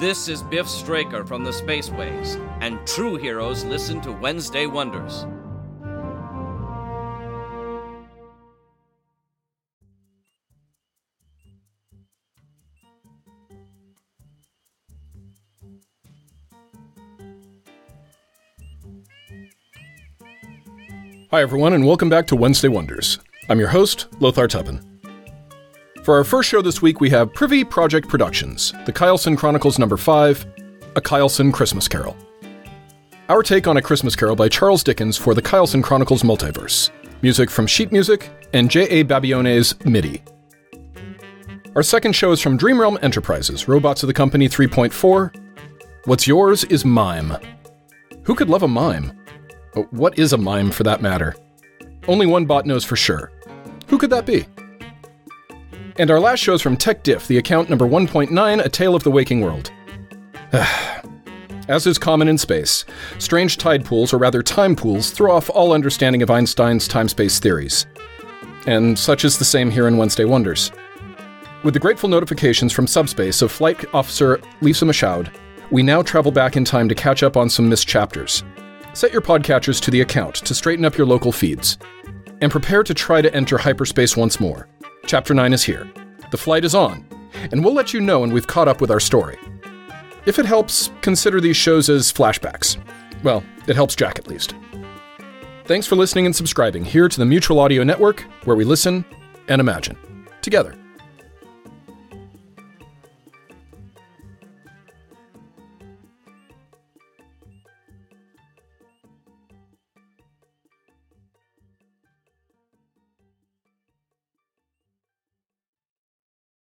This is Biff Straker from the Spaceways, and true heroes listen to Wednesday Wonders. Hi, everyone, and welcome back to Wednesday Wonders. I'm your host, Lothar Tuppen. For our first show this week, we have Privy Project Productions, The Kyleson Chronicles Number 5, A Kyleson Christmas Carol. Our take on A Christmas Carol by Charles Dickens for the Kyleson Chronicles Multiverse. Music from Sheet Music and J.A. Babione's MIDI. Our second show is from Dreamrealm Enterprises, Robotz of the Company 3.4. What's yours is mime. Who could love a mime? What is a mime for that matter? Only one bot knows for sure. Who could that be? And our last show is from Tech Diff, the account number 1.9, A Tale of the Waking World. As is common in space, strange tide pools, or rather time pools, throw off all understanding of Einstein's time space theories. And such is the same here in Wednesday Wonders. With the grateful notifications from subspace of Flight Officer Lisa Michaud, we now travel back in time to catch up on some missed chapters. Set your podcatchers to the account to straighten up your local feeds. And prepare to try to enter hyperspace once more. Chapter 9 is here. The flight is on, and we'll let you know when we've caught up with our story. If it helps, consider these shows as flashbacks. Well, it helps Jack at least. Thanks for listening and subscribing here to the Mutual Audio Network, where we listen and imagine together.